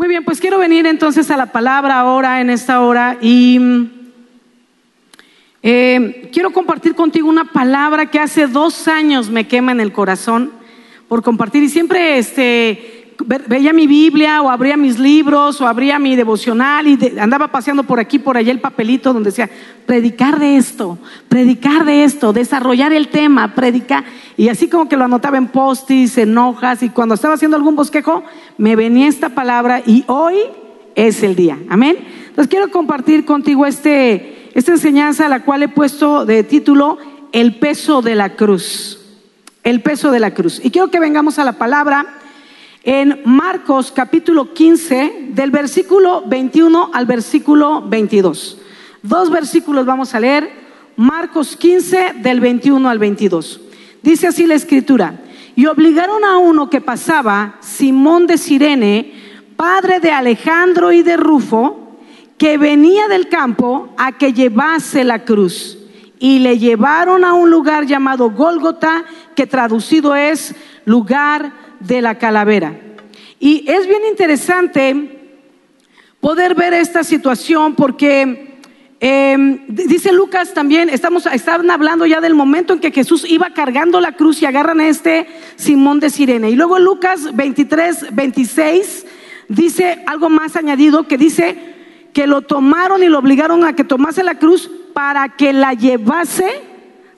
Muy bien, pues quiero venir entonces a la palabra ahora, en esta hora, y eh, quiero compartir contigo una palabra que hace dos años me quema en el corazón por compartir. Y siempre este, veía mi Biblia o abría mis libros o abría mi devocional y andaba paseando por aquí, por allá el papelito donde decía, predicar de esto, predicar de esto, desarrollar el tema, predicar. Y así como que lo anotaba en postis, en hojas y cuando estaba haciendo algún bosquejo, me venía esta palabra y hoy es el día. Amén. Entonces quiero compartir contigo este, esta enseñanza a la cual he puesto de título El peso de la cruz. El peso de la cruz. Y quiero que vengamos a la palabra en Marcos capítulo 15, del versículo 21 al versículo 22. Dos versículos vamos a leer. Marcos 15, del 21 al 22. Dice así la escritura. Y obligaron a uno que pasaba, Simón de Sirene, padre de Alejandro y de Rufo, que venía del campo a que llevase la cruz. Y le llevaron a un lugar llamado Gólgota, que traducido es lugar de la calavera. Y es bien interesante poder ver esta situación porque em, dice Lucas también, estamos, estaban hablando ya del momento en que Jesús iba cargando la cruz y agarran a este Simón de Sirene. Y luego Lucas 23, 26 dice algo más añadido que dice que lo tomaron y lo obligaron a que tomase la cruz para que la llevase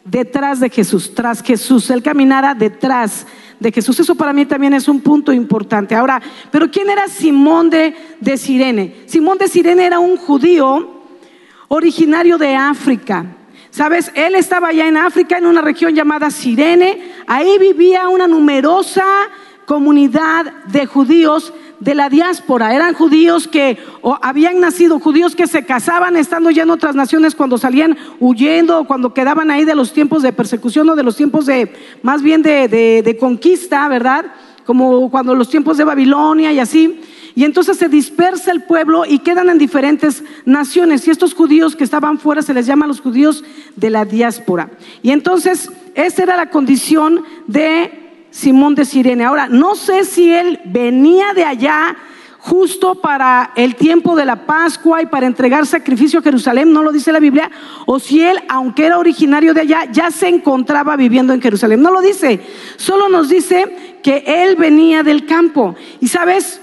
detrás de Jesús, tras Jesús, él caminara detrás de Jesús. Eso para mí también es un punto importante. Ahora, pero ¿quién era Simón de, de Sirene? Simón de Sirene era un judío originario de África. Sabes, él estaba allá en África, en una región llamada Sirene. Ahí vivía una numerosa comunidad de judíos de la diáspora. Eran judíos que habían nacido, judíos que se casaban estando ya en otras naciones cuando salían huyendo o cuando quedaban ahí de los tiempos de persecución o de los tiempos de, más bien de, de conquista, ¿verdad? Como cuando los tiempos de Babilonia y así. Y entonces se dispersa el pueblo y quedan en diferentes naciones. Y estos judíos que estaban fuera se les llama los judíos de la diáspora. Y entonces esa era la condición de Simón de Sirene. Ahora, no sé si él venía de allá justo para el tiempo de la Pascua y para entregar sacrificio a Jerusalén, no lo dice la Biblia, o si él, aunque era originario de allá, ya se encontraba viviendo en Jerusalén. No lo dice, solo nos dice que él venía del campo. Y sabes,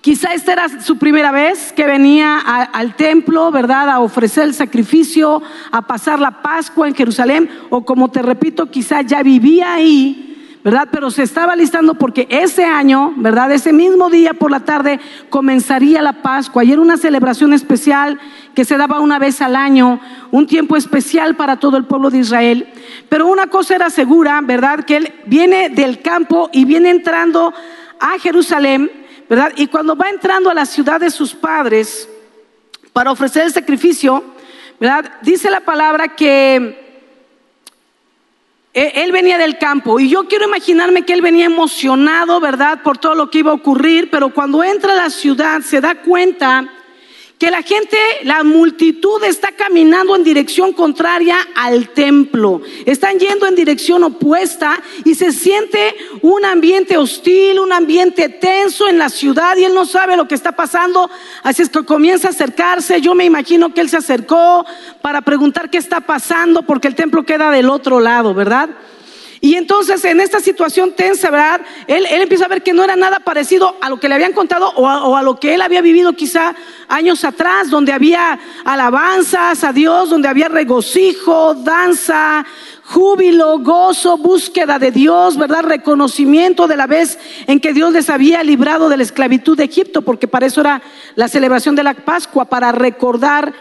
Quizá esta era su primera vez que venía al templo, ¿verdad? A ofrecer el sacrificio, a pasar la Pascua en Jerusalén, o como te repito, quizá ya vivía ahí ¿verdad? Pero se estaba listando porque ese año, ¿verdad? Ese mismo día por la tarde comenzaría la Pascua y era una celebración especial que se daba una vez al año, un tiempo especial para todo el pueblo de Israel. Pero una cosa era segura, ¿verdad? Que él viene del campo y viene entrando a Jerusalén, ¿verdad? Y cuando va entrando a la ciudad de sus padres para ofrecer el sacrificio, ¿verdad? Dice la palabra que él venía del campo y yo quiero imaginarme que él venía emocionado, ¿verdad? Por todo lo que iba a ocurrir, pero cuando entra a la ciudad se da cuenta que la gente, la multitud está caminando en dirección contraria al templo. Están yendo en dirección opuesta y se siente un ambiente hostil, un ambiente tenso en la ciudad y él no sabe lo que está pasando. Así es que comienza a acercarse. Yo me imagino que él se acercó para preguntar qué está pasando porque el templo queda del otro lado, ¿verdad? Y entonces en esta situación tensa, ¿verdad? Él, empieza a ver que no era nada parecido a lo que le habían contado o a, lo que él había vivido quizá años atrás, donde había alabanzas a Dios, donde había regocijo, danza, júbilo, gozo, búsqueda de Dios, ¿verdad? Reconocimiento de la vez en que Dios les había librado de la esclavitud de Egipto, porque para eso era la celebración de la Pascua, para recordar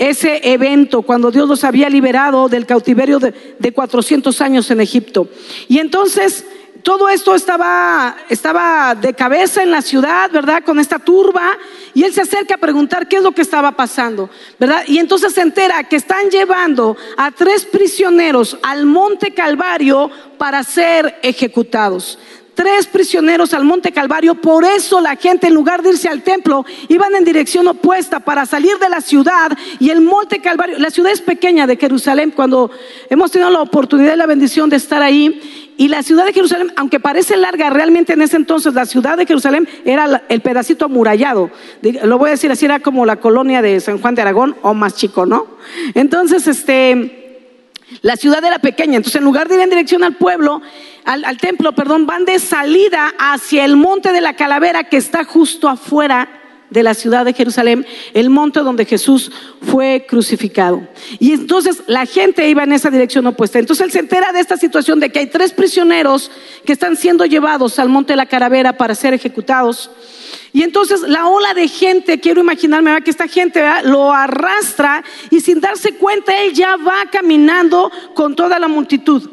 ese evento cuando Dios los había liberado del cautiverio de, de 400 años en Egipto. Y entonces todo esto estaba, estaba de cabeza en la ciudad, ¿verdad? Con esta turba. Y él se acerca a preguntar qué es lo que estaba pasando, ¿verdad? Y entonces se entera que están llevando a tres prisioneros al monte Calvario para ser ejecutados tres prisioneros al monte Calvario. Por eso la gente, en lugar de irse al templo, iban en dirección opuesta para salir de la ciudad. Y el monte Calvario, la ciudad es pequeña de Jerusalén, cuando hemos tenido la oportunidad y la bendición de estar ahí. y la ciudad de Jerusalén, aunque parece larga, realmente en ese entonces la ciudad de Jerusalén era el pedacito amurallado. Lo voy a decir así, era como la colonia de San Juan de Aragón o más chico, ¿no? Entonces, este, la ciudad era pequeña. Entonces, en lugar de ir en dirección al pueblo, al, al templo, perdón, van de salida hacia el monte de la calavera que está justo afuera de la ciudad de Jerusalén, el monte donde Jesús fue crucificado. Y entonces la gente iba en esa dirección opuesta. Entonces él se entera de esta situación de que hay tres prisioneros que están siendo llevados al monte de la calavera para ser ejecutados. Y entonces la ola de gente, quiero imaginarme que esta gente lo arrastra y sin darse cuenta él ya va caminando con toda la multitud.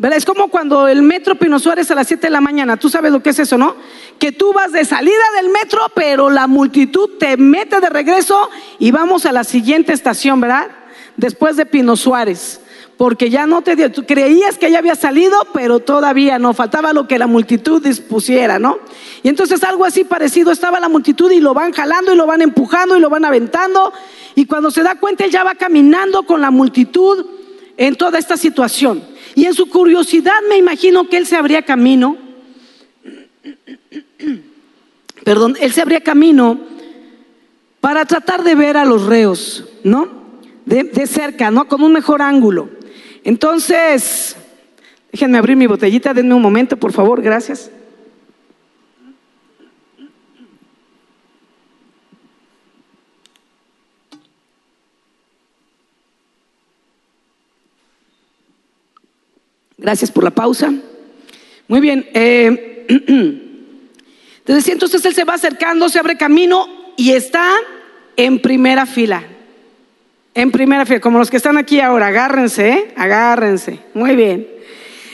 Es como cuando el metro Pino Suárez a las 7 de la mañana, tú sabes lo que es eso, ¿no? Que tú vas de salida del metro, pero la multitud te mete de regreso y vamos a la siguiente estación, ¿verdad? Después de Pino Suárez. Porque ya no te dio, tú creías que ya había salido, pero todavía no, faltaba lo que la multitud dispusiera, ¿no? Y entonces algo así parecido estaba la multitud y lo van jalando y lo van empujando y lo van aventando. Y cuando se da cuenta, él ya va caminando con la multitud en toda esta situación. Y en su curiosidad me imagino que él se abría camino, perdón, él se abría camino para tratar de ver a los reos, ¿no? De, de cerca, ¿no? Con un mejor ángulo. Entonces, déjenme abrir mi botellita, denme un momento, por favor, gracias. Gracias por la pausa. Muy bien. Eh, entonces, entonces él se va acercando, se abre camino y está en primera fila. En primera fila, como los que están aquí ahora, agárrense, ¿eh? agárrense. Muy bien.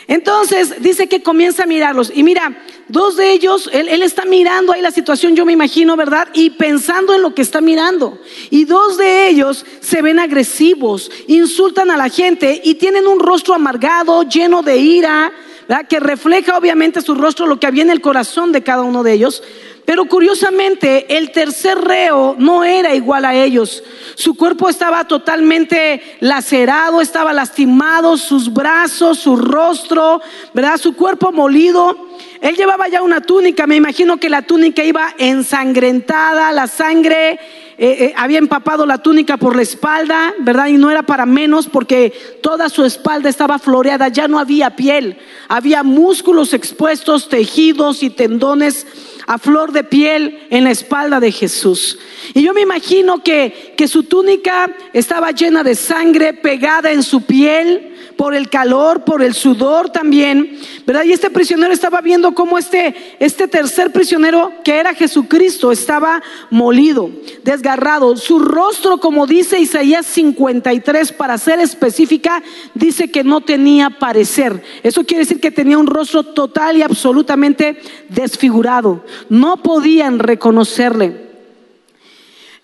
Entonces dice que comienza a mirarlos. Y mira, dos de ellos, él, él, está mirando ahí la situación, yo me imagino, ¿verdad? Y pensando en lo que está mirando. Y dos de ellos se ven agresivos, insultan a la gente y tienen un rostro amargado, lleno de ira, ¿verdad? Que refleja obviamente su rostro lo que había en el corazón de cada uno de ellos. Pero curiosamente, el tercer reo no era igual a ellos. Su cuerpo estaba totalmente lacerado, estaba lastimado, sus brazos, su rostro, ¿verdad? Su cuerpo molido. Él llevaba ya una túnica, me imagino que la túnica iba ensangrentada, la sangre eh, eh, había empapado la túnica por la espalda, ¿verdad? Y no era para menos porque toda su espalda estaba floreada, ya no había piel, había músculos expuestos, tejidos y tendones a flor de piel en la espalda de Jesús. Y yo me imagino que, que su túnica estaba llena de sangre pegada en su piel por el calor, por el sudor también, ¿verdad? Y este prisionero estaba viendo cómo este, este tercer prisionero, que era Jesucristo, estaba molido, desgarrado. Su rostro, como dice Isaías 53, para ser específica, dice que no tenía parecer. Eso quiere decir que tenía un rostro total y absolutamente desfigurado. No podían reconocerle.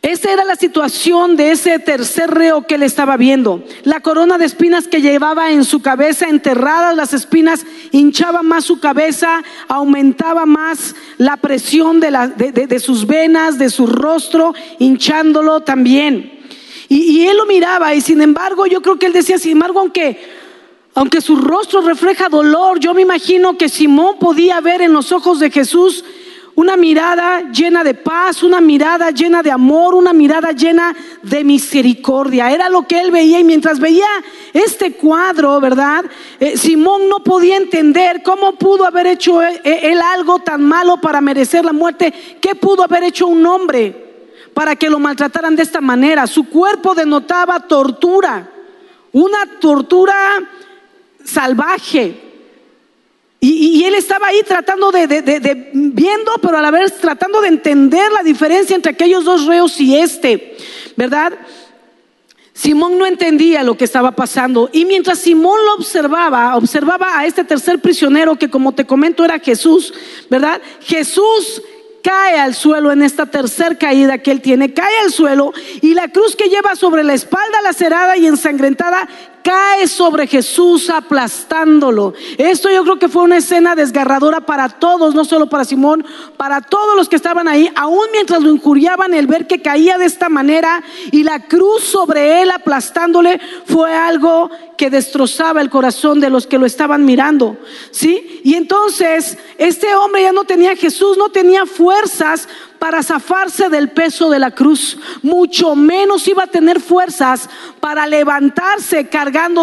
Esa era la situación de ese tercer reo que él estaba viendo. La corona de espinas que llevaba en su cabeza, enterradas las espinas, hinchaba más su cabeza, aumentaba más la presión de, sus venas, de su rostro, hinchándolo también. Y, y, él lo miraba y sin embargo yo creo que él decía, sin embargo, aunque, aunque su rostro refleja dolor, yo me imagino que Simón podía ver en los ojos de Jesús una mirada llena de paz, una mirada llena de amor, una mirada llena de misericordia. Era lo que él veía y mientras veía este cuadro, ¿verdad? Eh, Simón no podía entender cómo pudo haber hecho él, él algo tan malo para merecer la muerte. ¿Qué pudo haber hecho un hombre para que lo maltrataran de esta manera? Su cuerpo denotaba tortura, una tortura salvaje. Y, él estaba ahí tratando de, viendo, pero a la vez tratando de entender la diferencia entre aquellos dos reos y este, ¿verdad? Simón no entendía lo que estaba pasando. Y mientras Simón lo observaba, observaba a este tercer prisionero que como te comento era Jesús, ¿verdad? Jesús cae al suelo en esta tercer caída que él tiene, cae al suelo y la cruz que lleva sobre la espalda lacerada y ensangrentada cae sobre Jesús aplastándolo. Esto yo creo que fue una escena desgarradora para todos, no solo para Simón, para todos los que estaban ahí, aún mientras lo injuriaban, el ver que caía de esta manera y la cruz sobre él aplastándole fue algo que destrozaba el corazón de los que lo estaban mirando, ¿sí? Y entonces este hombre ya no tenía Jesús, no tenía fuerzas para zafarse del peso de la cruz, mucho menos iba a tener fuerzas para levantarse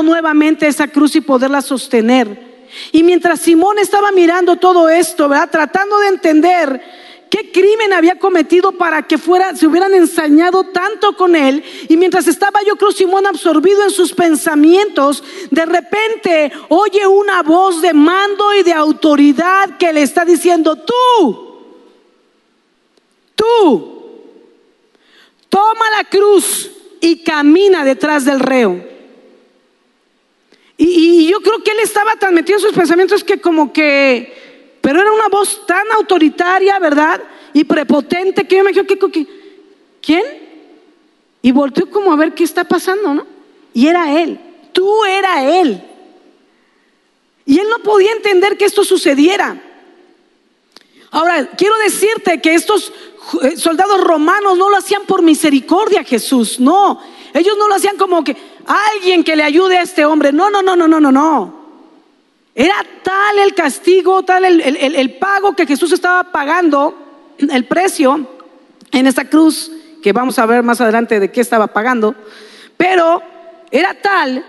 nuevamente esa cruz y poderla sostener. Y mientras Simón estaba mirando todo esto, ¿verdad? Tratando de entender qué crimen había cometido para que fuera, se hubieran ensañado tanto con él. Y mientras estaba yo creo Simón absorbido en sus pensamientos, de repente oye una voz de mando y de autoridad que le está diciendo, tú, Tú, toma la cruz y camina detrás del reo. Y, yo creo que él estaba tan metido en sus pensamientos que como que, pero era una voz tan autoritaria, ¿verdad? Y prepotente que yo me imagino que, ¿quién? Y volteó como a ver qué está pasando, ¿no? Y era él, tú era él. Y él no podía entender que esto sucediera. Ahora, quiero decirte que estos eh, soldados romanos no lo hacían por misericordia, Jesús, no. Ellos no lo hacían como que alguien que le ayude a este hombre. No, no, no, no, no, no, no. Era tal el castigo, tal el, el pago que Jesús estaba pagando, el precio en esta cruz, que vamos a ver más adelante de qué estaba pagando, pero era tal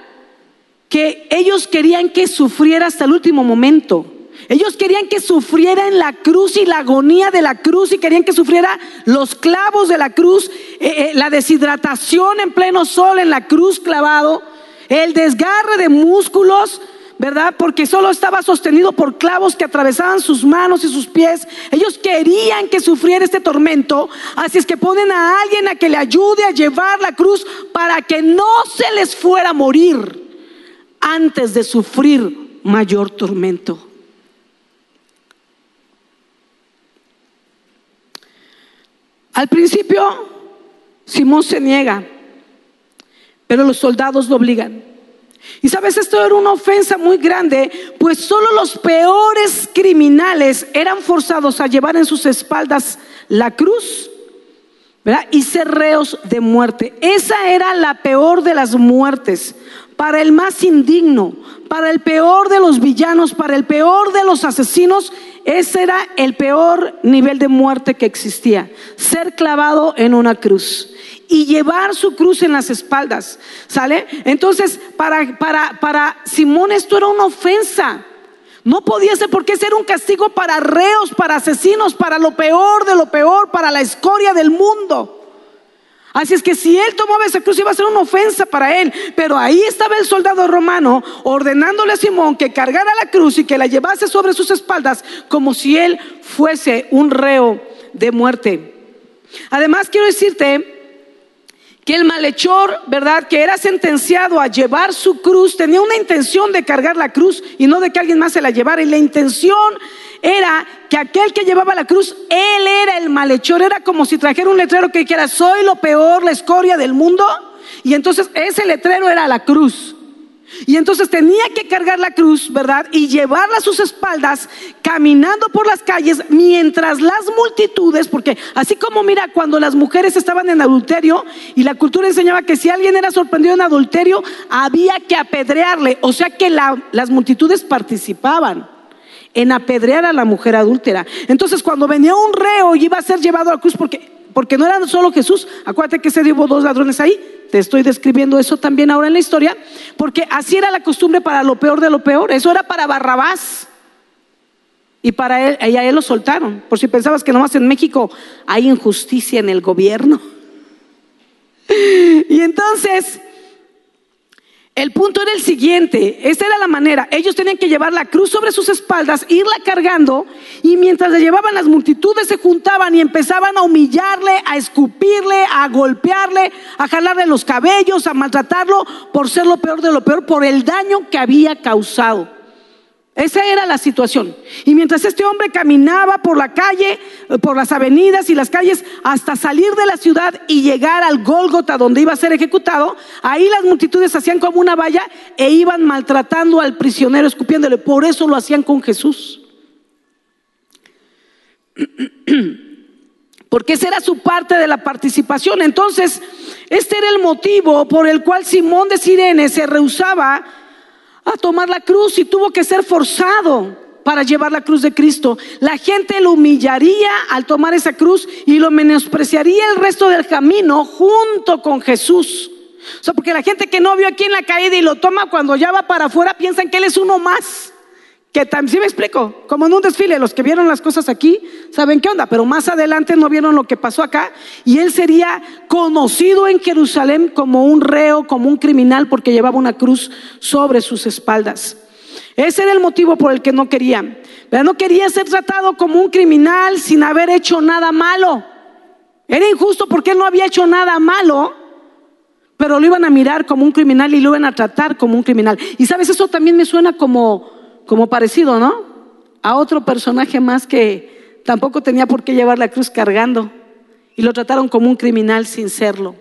que ellos querían que sufriera hasta el último momento. Ellos querían que sufriera en la cruz y la agonía de la cruz y querían que sufriera los clavos de la cruz, eh, eh, la deshidratación en pleno sol en la cruz clavado, el desgarre de músculos, ¿verdad? Porque solo estaba sostenido por clavos que atravesaban sus manos y sus pies. Ellos querían que sufriera este tormento, así es que ponen a alguien a que le ayude a llevar la cruz para que no se les fuera a morir antes de sufrir mayor tormento. Al principio, Simón se niega, pero los soldados lo obligan. Y sabes, esto era una ofensa muy grande, pues solo los peores criminales eran forzados a llevar en sus espaldas la cruz y ser reos de muerte. Esa era la peor de las muertes, para el más indigno, para el peor de los villanos, para el peor de los asesinos, ese era el peor nivel de muerte que existía, ser clavado en una cruz y llevar su cruz en las espaldas, ¿sale? Entonces, para, para, para Simón esto era una ofensa. No podía ser porque ese era un castigo para reos, para asesinos, para lo peor de lo peor, para la escoria del mundo. Así es que si él tomaba esa cruz iba a ser una ofensa para él. Pero ahí estaba el soldado romano ordenándole a Simón que cargara la cruz y que la llevase sobre sus espaldas como si él fuese un reo de muerte. Además quiero decirte que el malhechor, ¿verdad? Que era sentenciado a llevar su cruz, tenía una intención de cargar la cruz y no de que alguien más se la llevara. Y la intención era que aquel que llevaba la cruz, él era el malhechor, era como si trajera un letrero que dijera, soy lo peor, la escoria del mundo. Y entonces ese letrero era la cruz. Y entonces tenía que cargar la cruz, ¿verdad? Y llevarla a sus espaldas, caminando por las calles, mientras las multitudes, porque así como mira, cuando las mujeres estaban en adulterio y la cultura enseñaba que si alguien era sorprendido en adulterio, había que apedrearle, o sea que las multitudes participaban en apedrear a la mujer adúltera. Entonces, cuando venía un reo y iba a ser llevado a la cruz, porque, porque no era solo Jesús, acuérdate que se dio dos ladrones ahí, te estoy describiendo eso también ahora en la historia, porque así era la costumbre para lo peor de lo peor, eso era para Barrabás. Y para él, y a él lo soltaron. Por si pensabas que nomás en México hay injusticia en el gobierno. Y entonces el punto era el siguiente, esta era la manera, ellos tenían que llevar la cruz sobre sus espaldas, irla cargando y mientras la llevaban las multitudes se juntaban y empezaban a humillarle, a escupirle, a golpearle, a jalarle los cabellos, a maltratarlo por ser lo peor de lo peor, por el daño que había causado. Esa era la situación. Y mientras este hombre caminaba por la calle, eh, por las avenidas y las calles, hasta salir de la ciudad y llegar al Gólgota donde iba a ser ejecutado, ahí las multitudes hacían como una valla e iban maltratando al prisionero, escupiéndole. Por eso lo hacían con Jesús. Porque esa era su parte de la participación. Entonces, este era el motivo por el cual Simón de Sirene se rehusaba a tomar la cruz y tuvo que ser forzado para llevar la cruz de Cristo. La gente lo humillaría al tomar esa cruz y lo menospreciaría el resto del camino junto con Jesús. O sea, porque la gente que no vio aquí en la caída y lo toma cuando ya va para afuera piensan que él es uno más. Que también, ¿sí me explico? Como en un desfile, los que vieron las cosas aquí saben qué onda, pero más adelante no vieron lo que pasó acá y él sería conocido en Jerusalén como un reo, como un criminal, porque llevaba una cruz sobre sus espaldas. Ese era el motivo por el que no quería. Pero no quería ser tratado como un criminal sin haber hecho nada malo. Era injusto porque él no había hecho nada malo, pero lo iban a mirar como un criminal y lo iban a tratar como un criminal. Y sabes, eso también me suena como como parecido, ¿no? A otro personaje más que tampoco tenía por qué llevar la cruz cargando y lo trataron como un criminal sin serlo,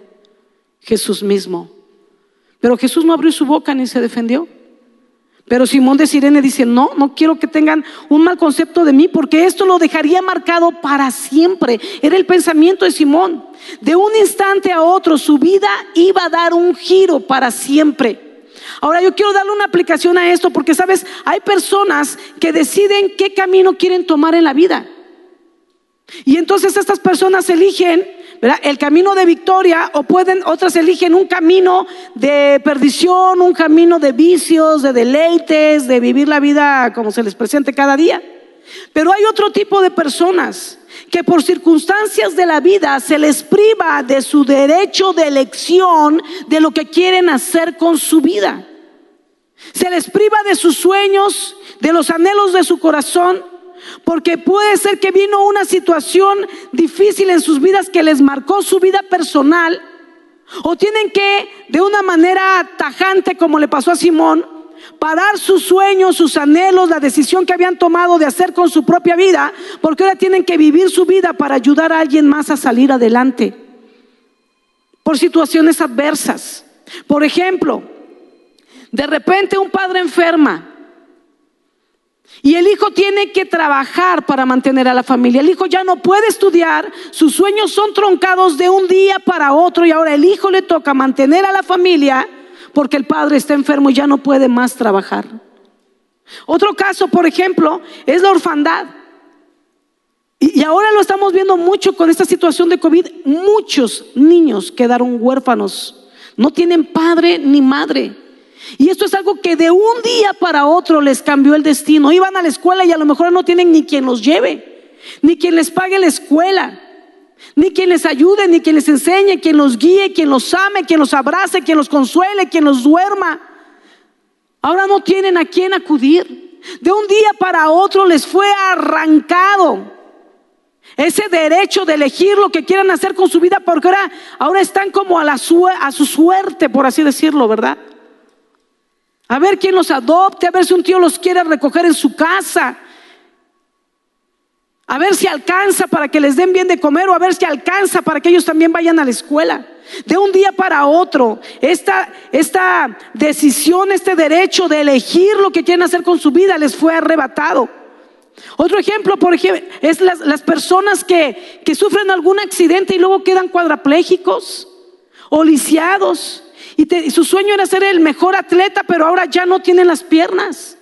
Jesús mismo. Pero Jesús no abrió su boca ni se defendió. Pero Simón de Sirene dice, no, no quiero que tengan un mal concepto de mí porque esto lo dejaría marcado para siempre. Era el pensamiento de Simón. De un instante a otro su vida iba a dar un giro para siempre. Ahora yo quiero darle una aplicación a esto porque, sabes, hay personas que deciden qué camino quieren tomar en la vida. Y entonces estas personas eligen el camino de victoria o pueden, otras eligen un camino de perdición, un camino de vicios, de deleites, de vivir la vida como se les presente cada día. Pero hay otro tipo de personas que por circunstancias de la vida se les priva de su derecho de elección de lo que quieren hacer con su vida. Se les priva de sus sueños, de los anhelos de su corazón, porque puede ser que vino una situación difícil en sus vidas que les marcó su vida personal, o tienen que, de una manera tajante, como le pasó a Simón, parar sus sueños, sus anhelos, la decisión que habían tomado de hacer con su propia vida, porque ahora tienen que vivir su vida para ayudar a alguien más a salir adelante por situaciones adversas. Por ejemplo, de repente un padre enferma y el hijo tiene que trabajar para mantener a la familia. El hijo ya no puede estudiar, sus sueños son troncados de un día para otro y ahora el hijo le toca mantener a la familia porque el padre está enfermo y ya no puede más trabajar. Otro caso, por ejemplo, es la orfandad. Y ahora lo estamos viendo mucho con esta situación de COVID. Muchos niños quedaron huérfanos. No tienen padre ni madre. Y esto es algo que de un día para otro les cambió el destino. Iban a la escuela y a lo mejor no tienen ni quien los lleve, ni quien les pague la escuela ni quien les ayude, ni quien les enseñe, quien los guíe, quien los ame, quien los abrace, quien los consuele, quien los duerma. Ahora no tienen a quien acudir. De un día para otro les fue arrancado ese derecho de elegir lo que quieran hacer con su vida, porque ahora, ahora están como a, la a su suerte, por así decirlo, ¿verdad? A ver quién los adopte, a ver si un tío los quiere recoger en su casa, a ver si alcanza para que les den bien de comer o a ver si alcanza para que ellos también vayan a la escuela. De un día para otro, esta, esta decisión, este derecho de elegir lo que quieren hacer con su vida les fue arrebatado. Otro ejemplo, por ejemplo, es las, personas que, que, sufren algún accidente y luego quedan cuadraplégicos o lisiados. Y, y su sueño era ser el mejor atleta, pero ahora ya no tienen las piernas.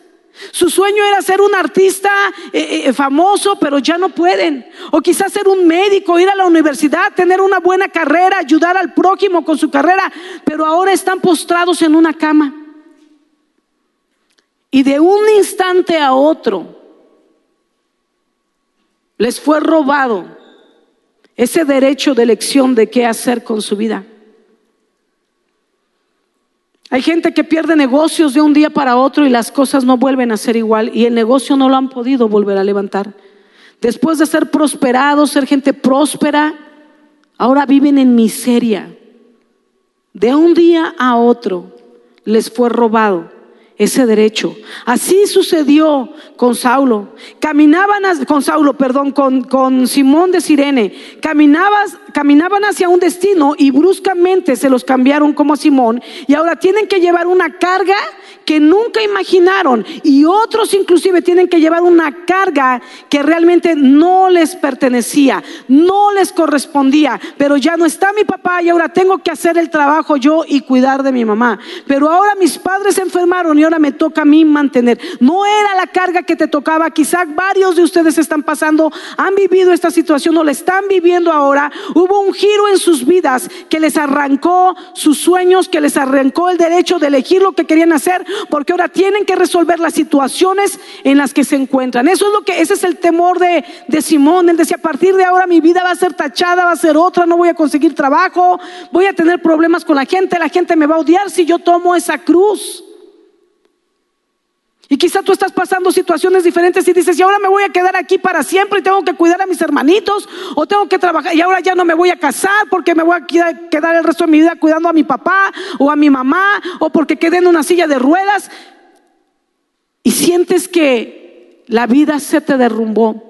Su sueño era ser un artista eh, eh, famoso, pero ya no pueden. O quizás ser un médico, ir a la universidad, tener una buena carrera, ayudar al prójimo con su carrera, pero ahora están postrados en una cama. Y de un instante a otro les fue robado ese derecho de elección de qué hacer con su vida. Hay gente que pierde negocios de un día para otro y las cosas no vuelven a ser igual y el negocio no lo han podido volver a levantar. Después de ser prosperados, ser gente próspera, ahora viven en miseria. De un día a otro les fue robado ese derecho. Así sucedió con Saulo. Caminaban con Saulo, perdón, con, con Simón de Sirene. Caminabas, caminaban hacia un destino y bruscamente se los cambiaron como a Simón y ahora tienen que llevar una carga que nunca imaginaron y otros inclusive tienen que llevar una carga que realmente no les pertenecía, no les correspondía, pero ya no está mi papá y ahora tengo que hacer el trabajo yo y cuidar de mi mamá. Pero ahora mis padres se enfermaron y ahora me toca a mí mantener. No era la carga que te tocaba, quizá varios de ustedes están pasando, han vivido esta situación o la están viviendo ahora. Hubo un giro en sus vidas que les arrancó sus sueños, que les arrancó el derecho de elegir lo que querían hacer porque ahora tienen que resolver las situaciones en las que se encuentran. Eso es lo que, ese es el temor de, de Simón. Él decía, a partir de ahora mi vida va a ser tachada, va a ser otra, no voy a conseguir trabajo, voy a tener problemas con la gente, la gente me va a odiar si yo tomo esa cruz. Y quizá tú estás pasando situaciones diferentes y dices, y ahora me voy a quedar aquí para siempre y tengo que cuidar a mis hermanitos, o tengo que trabajar, y ahora ya no me voy a casar porque me voy a quedar el resto de mi vida cuidando a mi papá o a mi mamá, o porque quedé en una silla de ruedas. Y sientes que la vida se te derrumbó,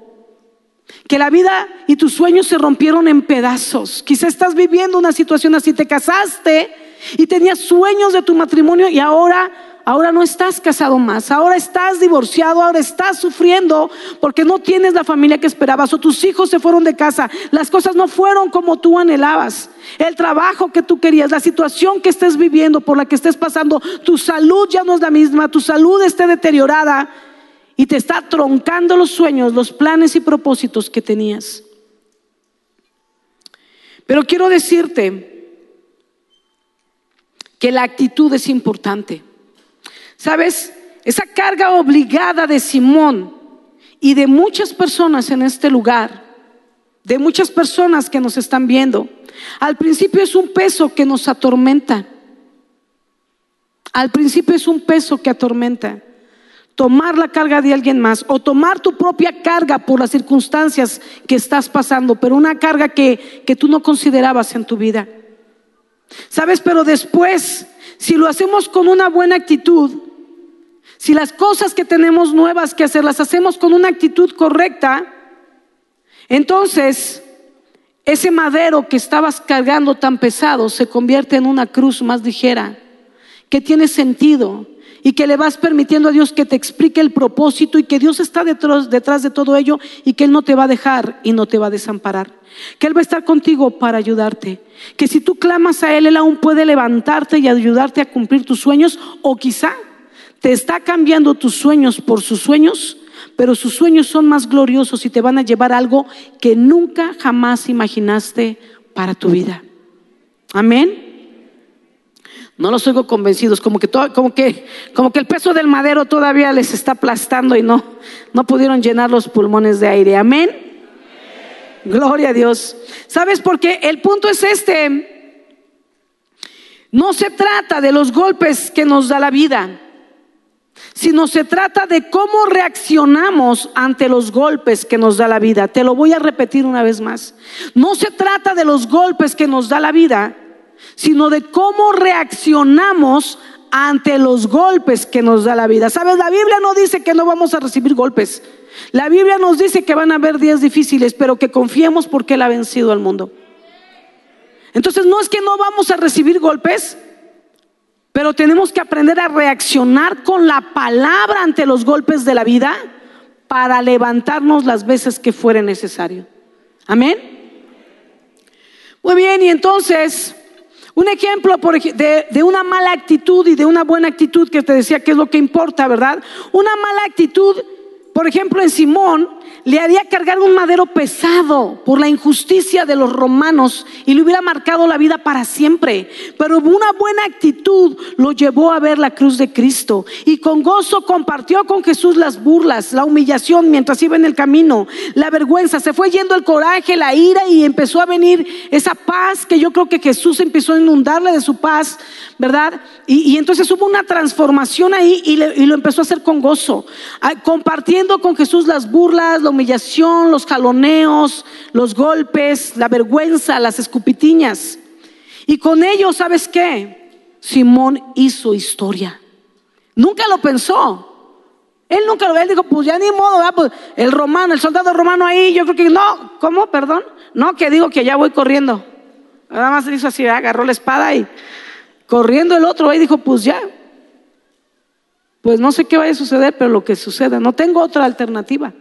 que la vida y tus sueños se rompieron en pedazos. Quizá estás viviendo una situación así, te casaste y tenías sueños de tu matrimonio y ahora ahora no estás casado más, ahora estás divorciado, ahora estás sufriendo porque no tienes la familia que esperabas o tus hijos se fueron de casa, las cosas no fueron como tú anhelabas, el trabajo que tú querías, la situación que estés viviendo, por la que estés pasando, tu salud ya no es la misma, tu salud está deteriorada y te está troncando los sueños, los planes y propósitos que tenías. Pero quiero decirte que la actitud es importante. ¿Sabes? Esa carga obligada de Simón y de muchas personas en este lugar, de muchas personas que nos están viendo, al principio es un peso que nos atormenta. Al principio es un peso que atormenta. Tomar la carga de alguien más o tomar tu propia carga por las circunstancias que estás pasando, pero una carga que, que tú no considerabas en tu vida. ¿Sabes? Pero después, si lo hacemos con una buena actitud, si las cosas que tenemos nuevas que hacer las hacemos con una actitud correcta, entonces ese madero que estabas cargando tan pesado se convierte en una cruz más ligera, que tiene sentido y que le vas permitiendo a Dios que te explique el propósito y que Dios está detrás, detrás de todo ello y que Él no te va a dejar y no te va a desamparar. Que Él va a estar contigo para ayudarte. Que si tú clamas a Él, Él aún puede levantarte y ayudarte a cumplir tus sueños o quizá te está cambiando tus sueños por sus sueños, pero sus sueños son más gloriosos y te van a llevar algo que nunca jamás imaginaste para tu vida. Amén. No los oigo convencidos, como que, como que, como que el peso del madero todavía les está aplastando y no, no pudieron llenar los pulmones de aire. Amén. Gloria a Dios. ¿Sabes por qué? El punto es este. No se trata de los golpes que nos da la vida sino se trata de cómo reaccionamos ante los golpes que nos da la vida. Te lo voy a repetir una vez más. No se trata de los golpes que nos da la vida, sino de cómo reaccionamos ante los golpes que nos da la vida. Sabes, la Biblia no dice que no vamos a recibir golpes. La Biblia nos dice que van a haber días difíciles, pero que confiemos porque Él ha vencido al mundo. Entonces no es que no vamos a recibir golpes, pero tenemos que aprender a reaccionar con la palabra ante los golpes de la vida para levantarnos las veces que fuere necesario. Amén. Muy bien, y entonces, un ejemplo de, de, una mala actitud y de una buena actitud que te decía que es lo que importa, ¿verdad? Una mala actitud, por ejemplo, en Simón, le haría cargar un madero pesado por la injusticia de los romanos y le hubiera marcado la vida para siempre. Pero una buena actitud lo llevó a ver la cruz de Cristo y con gozo compartió con Jesús las burlas, la humillación mientras iba en el camino, la vergüenza, se fue yendo el coraje, la ira y empezó a venir esa paz que yo creo que Jesús empezó a inundarle de su paz, ¿verdad? Y, entonces hubo una transformación ahí y, lo empezó a hacer con gozo, ah, compartiendo con Jesús las burlas, la humillación, los jaloneos, los golpes, la vergüenza, las escupitiñas. Y con ello, ¿sabes qué? Simón hizo historia. Nunca lo pensó. Él nunca lo ve, él dijo, pues ya ni modo, pues el romano, el soldado romano ahí, yo creo que no, ¿cómo? Perdón. No, que digo que ya voy corriendo. Nada más hizo así, agarró la espada y corriendo el otro ahí dijo, pues ya. Pues no sé qué vaya a suceder, pero lo que suceda, no tengo otra alternativa.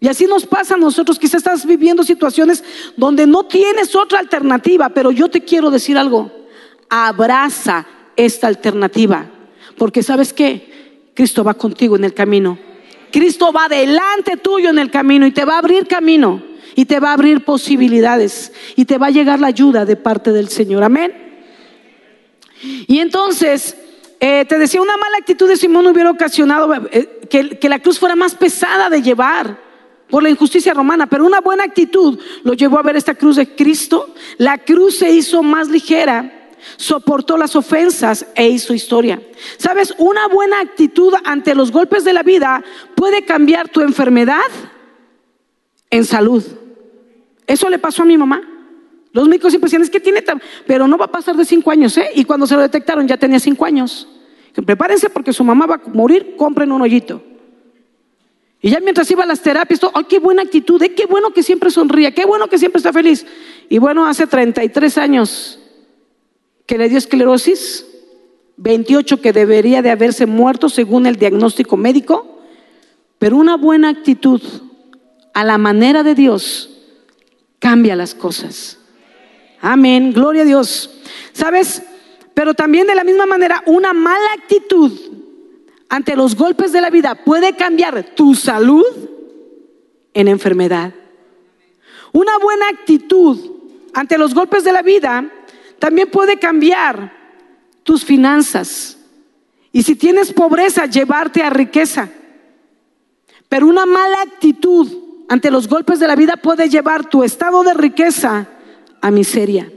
Y así nos pasa a nosotros, quizás estás viviendo situaciones donde no tienes otra alternativa, pero yo te quiero decir algo, abraza esta alternativa, porque sabes que Cristo va contigo en el camino. Cristo va delante tuyo en el camino y te va a abrir camino y te va a abrir posibilidades y te va a llegar la ayuda de parte del Señor. Amén. Y entonces, eh, te decía, una mala actitud de Simón hubiera ocasionado eh, que la cruz fuera más pesada de llevar por la injusticia romana, pero una buena actitud lo llevó a ver esta cruz de Cristo. La cruz se hizo más ligera, soportó las ofensas e hizo historia. Sabes, una buena actitud ante los golpes de la vida puede cambiar tu enfermedad en salud. Eso le pasó a mi mamá. Los médicos siempre decían, es que tiene, pero no va a pasar de cinco años, ¿eh? Y cuando se lo detectaron ya tenía cinco años. Prepárense porque su mamá va a morir, compren un hoyito. Y ya mientras iba a las terapias, ¡ay, qué buena actitud! ¿eh? ¡Qué bueno que siempre sonría! ¡Qué bueno que siempre está feliz! Y bueno, hace 33 años que le dio esclerosis, 28 que debería de haberse muerto según el diagnóstico médico, pero una buena actitud a la manera de Dios cambia las cosas. Amén, gloria a Dios. ¿Sabes? Pero también de la misma manera, una mala actitud ante los golpes de la vida puede cambiar tu salud en enfermedad. Una buena actitud ante los golpes de la vida también puede cambiar tus finanzas. Y si tienes pobreza, llevarte a riqueza. Pero una mala actitud ante los golpes de la vida puede llevar tu estado de riqueza a miseria.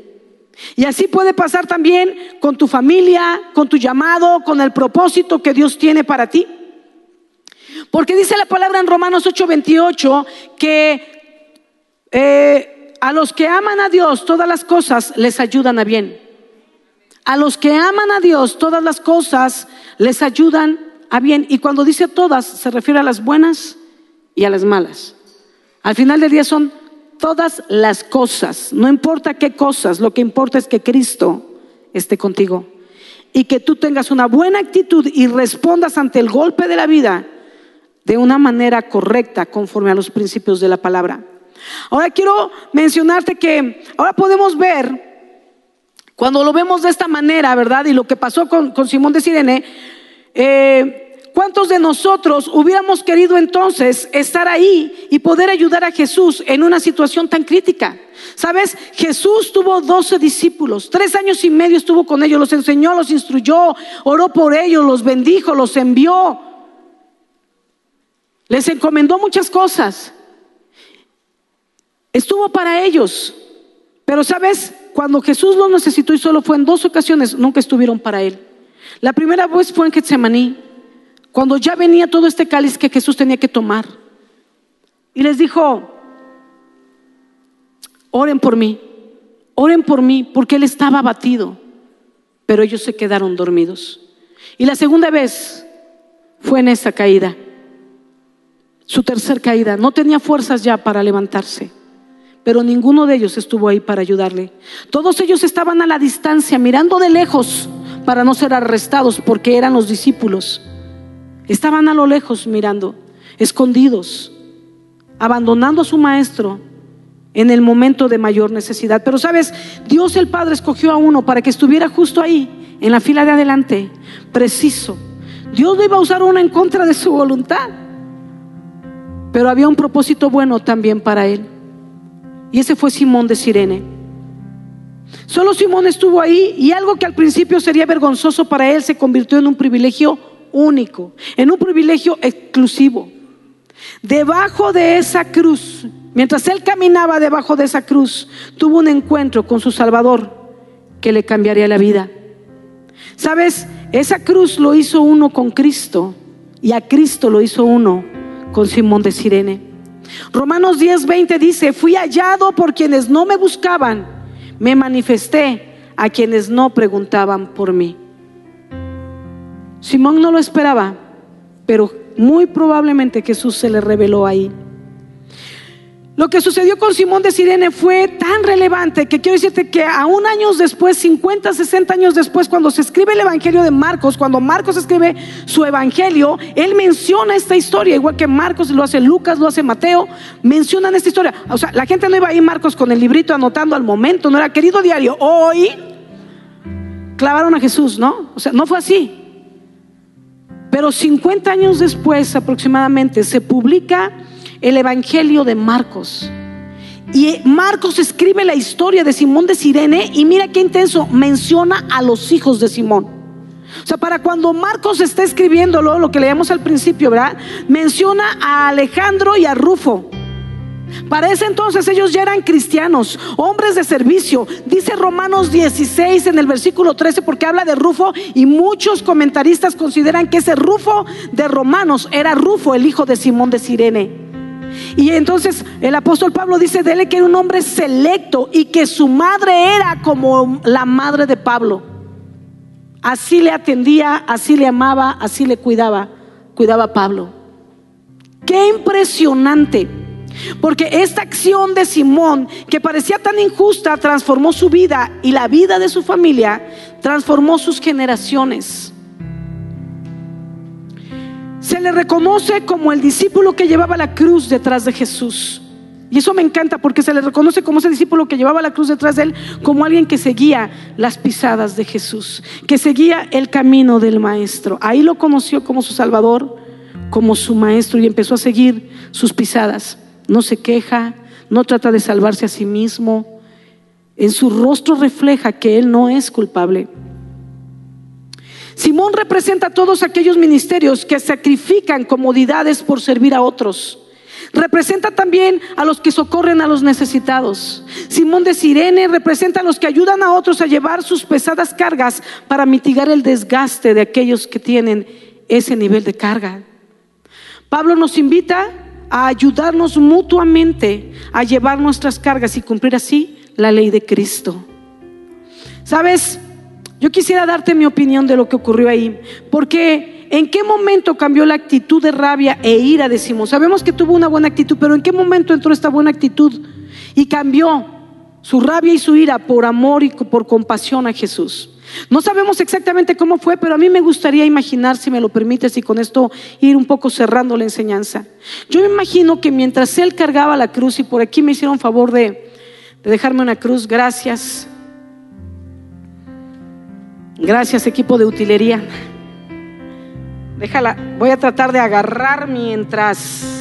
Y así puede pasar también con tu familia, con tu llamado, con el propósito que Dios tiene para ti. Porque dice la palabra en Romanos 8:28 que eh, a los que aman a Dios todas las cosas les ayudan a bien. A los que aman a Dios todas las cosas les ayudan a bien. Y cuando dice todas se refiere a las buenas y a las malas. Al final del día son todas las cosas, no importa qué cosas, lo que importa es que Cristo esté contigo y que tú tengas una buena actitud y respondas ante el golpe de la vida de una manera correcta conforme a los principios de la palabra. Ahora quiero mencionarte que ahora podemos ver, cuando lo vemos de esta manera, ¿verdad? Y lo que pasó con, Simón de Sirene, eh, ¿Cuántos de nosotros hubiéramos querido entonces estar ahí y poder ayudar a Jesús en una situación tan crítica? Sabes, Jesús tuvo doce discípulos, tres años y medio estuvo con ellos, los enseñó, los instruyó, oró por ellos, los bendijo, los envió, les encomendó muchas cosas. Estuvo para ellos, pero sabes, cuando Jesús los necesitó y solo fue en dos ocasiones, nunca estuvieron para él. La primera vez fue en Getsemaní, cuando ya venía todo este cáliz que Jesús tenía que tomar. Y les dijo, oren por mí, oren por mí, porque él estaba abatido, pero ellos se quedaron dormidos. Y la segunda vez fue en esa caída, su tercer caída. No tenía fuerzas ya para levantarse, pero ninguno de ellos estuvo ahí para ayudarle. Todos ellos estaban a la distancia, mirando de lejos para no ser arrestados, porque eran los discípulos. Estaban a lo lejos mirando, escondidos, abandonando a su maestro en el momento de mayor necesidad. Pero sabes, Dios el Padre escogió a uno para que estuviera justo ahí, en la fila de adelante, preciso. Dios no iba a usar uno en contra de su voluntad, pero había un propósito bueno también para él. Y ese fue Simón de Sirene. Solo Simón estuvo ahí y algo que al principio sería vergonzoso para él se convirtió en un privilegio único, en un privilegio exclusivo. Debajo de esa cruz, mientras él caminaba debajo de esa cruz, tuvo un encuentro con su Salvador que le cambiaría la vida. ¿Sabes? Esa cruz lo hizo uno con Cristo y a Cristo lo hizo uno con Simón de Sirene. Romanos 10:20 dice, fui hallado por quienes no me buscaban, me manifesté a quienes no preguntaban por mí. Simón no lo esperaba, pero muy probablemente Jesús se le reveló ahí. Lo que sucedió con Simón de Sirene fue tan relevante que quiero decirte que aún años después, 50, 60 años después, cuando se escribe el Evangelio de Marcos, cuando Marcos escribe su Evangelio, él menciona esta historia, igual que Marcos lo hace Lucas, lo hace Mateo, mencionan esta historia. O sea, la gente no iba ahí Marcos con el librito anotando al momento, no era querido diario, hoy clavaron a Jesús, ¿no? O sea, no fue así. Pero 50 años después aproximadamente se publica el Evangelio de Marcos. Y Marcos escribe la historia de Simón de Sirene y mira qué intenso, menciona a los hijos de Simón. O sea, para cuando Marcos está escribiéndolo, lo que leemos al principio, ¿verdad? Menciona a Alejandro y a Rufo. Para ese entonces ellos ya eran cristianos, hombres de servicio. Dice Romanos 16 en el versículo 13 porque habla de Rufo y muchos comentaristas consideran que ese Rufo de Romanos era Rufo, el hijo de Simón de Sirene. Y entonces el apóstol Pablo dice de él que era un hombre selecto y que su madre era como la madre de Pablo. Así le atendía, así le amaba, así le cuidaba, cuidaba a Pablo. Qué impresionante. Porque esta acción de Simón, que parecía tan injusta, transformó su vida y la vida de su familia, transformó sus generaciones. Se le reconoce como el discípulo que llevaba la cruz detrás de Jesús. Y eso me encanta porque se le reconoce como ese discípulo que llevaba la cruz detrás de él, como alguien que seguía las pisadas de Jesús, que seguía el camino del Maestro. Ahí lo conoció como su Salvador, como su Maestro y empezó a seguir sus pisadas. No se queja, no trata de salvarse a sí mismo. En su rostro refleja que él no es culpable. Simón representa a todos aquellos ministerios que sacrifican comodidades por servir a otros. Representa también a los que socorren a los necesitados. Simón de Sirene representa a los que ayudan a otros a llevar sus pesadas cargas para mitigar el desgaste de aquellos que tienen ese nivel de carga. Pablo nos invita a ayudarnos mutuamente a llevar nuestras cargas y cumplir así la ley de Cristo. ¿Sabes? Yo quisiera darte mi opinión de lo que ocurrió ahí, porque ¿en qué momento cambió la actitud de rabia e ira de Simón? Sabemos que tuvo una buena actitud, pero ¿en qué momento entró esta buena actitud y cambió su rabia y su ira por amor y por compasión a Jesús? No sabemos exactamente cómo fue, pero a mí me gustaría imaginar, si me lo permites, y con esto ir un poco cerrando la enseñanza. Yo me imagino que mientras él cargaba la cruz, y por aquí me hicieron favor de, de dejarme una cruz, gracias. Gracias, equipo de utilería. Déjala, voy a tratar de agarrar mientras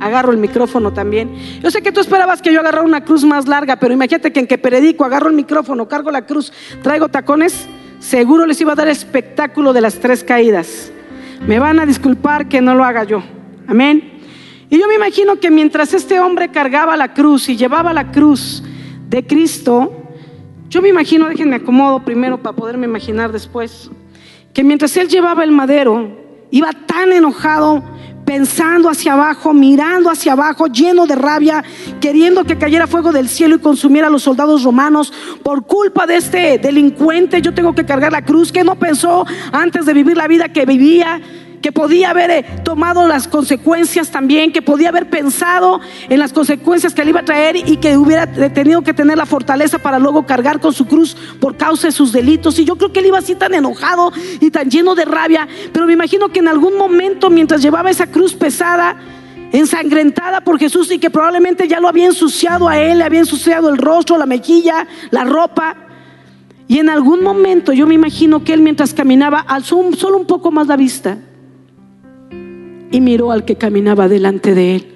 agarro el micrófono también. Yo sé que tú esperabas que yo agarrara una cruz más larga, pero imagínate que en que predico, agarro el micrófono, cargo la cruz, traigo tacones, seguro les iba a dar espectáculo de las tres caídas. Me van a disculpar que no lo haga yo. Amén. Y yo me imagino que mientras este hombre cargaba la cruz y llevaba la cruz de Cristo, yo me imagino, déjenme acomodo primero para poderme imaginar después, que mientras él llevaba el madero, iba tan enojado, pensando hacia abajo, mirando hacia abajo, lleno de rabia, queriendo que cayera fuego del cielo y consumiera a los soldados romanos. Por culpa de este delincuente, yo tengo que cargar la cruz que no pensó antes de vivir la vida que vivía que podía haber eh, tomado las consecuencias también, que podía haber pensado en las consecuencias que le iba a traer y que hubiera tenido que tener la fortaleza para luego cargar con su cruz por causa de sus delitos. Y yo creo que él iba así tan enojado y tan lleno de rabia, pero me imagino que en algún momento mientras llevaba esa cruz pesada, ensangrentada por Jesús y que probablemente ya lo había ensuciado a él, le había ensuciado el rostro, la mejilla, la ropa. Y en algún momento yo me imagino que él mientras caminaba alzó solo un poco más la vista y miró al que caminaba delante de él.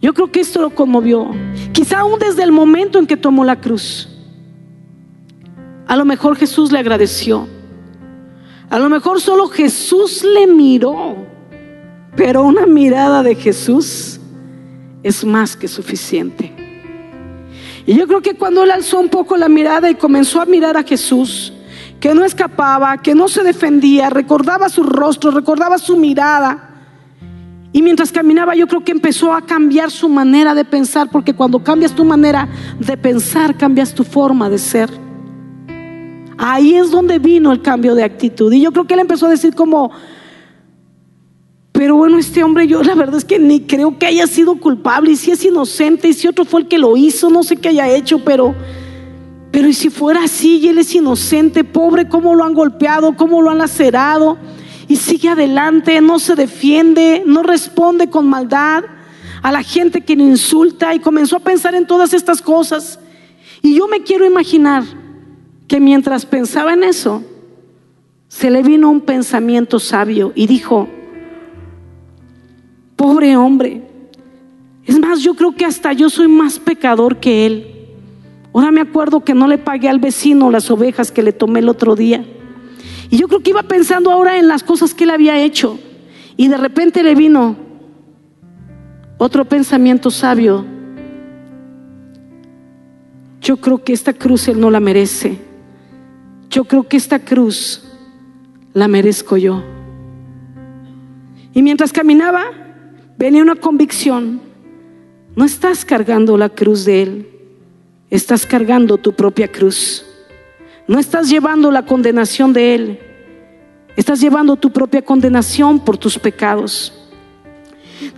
Yo creo que esto lo conmovió. Quizá aún desde el momento en que tomó la cruz. A lo mejor Jesús le agradeció. A lo mejor solo Jesús le miró. Pero una mirada de Jesús es más que suficiente. Y yo creo que cuando él alzó un poco la mirada y comenzó a mirar a Jesús, que no escapaba, que no se defendía, recordaba su rostro, recordaba su mirada. Y mientras caminaba yo creo que empezó a cambiar su manera de pensar, porque cuando cambias tu manera de pensar, cambias tu forma de ser. Ahí es donde vino el cambio de actitud. Y yo creo que él empezó a decir como, pero bueno, este hombre yo la verdad es que ni creo que haya sido culpable y si es inocente y si otro fue el que lo hizo, no sé qué haya hecho, pero... Pero y si fuera así y él es inocente, pobre, cómo lo han golpeado, cómo lo han lacerado, y sigue adelante, no se defiende, no responde con maldad a la gente que le insulta y comenzó a pensar en todas estas cosas. Y yo me quiero imaginar que mientras pensaba en eso, se le vino un pensamiento sabio y dijo, pobre hombre, es más, yo creo que hasta yo soy más pecador que él. Ahora me acuerdo que no le pagué al vecino las ovejas que le tomé el otro día. Y yo creo que iba pensando ahora en las cosas que él había hecho. Y de repente le vino otro pensamiento sabio. Yo creo que esta cruz él no la merece. Yo creo que esta cruz la merezco yo. Y mientras caminaba, venía una convicción. No estás cargando la cruz de Él, estás cargando tu propia cruz. No estás llevando la condenación de Él, estás llevando tu propia condenación por tus pecados.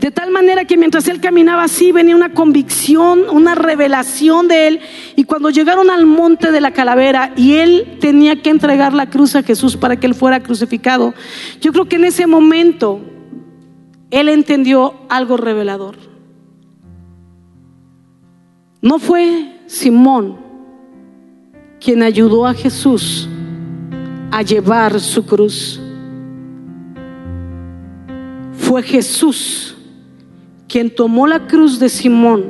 De tal manera que mientras él caminaba así venía una convicción, una revelación de él. Y cuando llegaron al monte de la calavera y él tenía que entregar la cruz a Jesús para que él fuera crucificado, yo creo que en ese momento él entendió algo revelador. No fue Simón quien ayudó a Jesús a llevar su cruz. Fue Jesús quien tomó la cruz de Simón.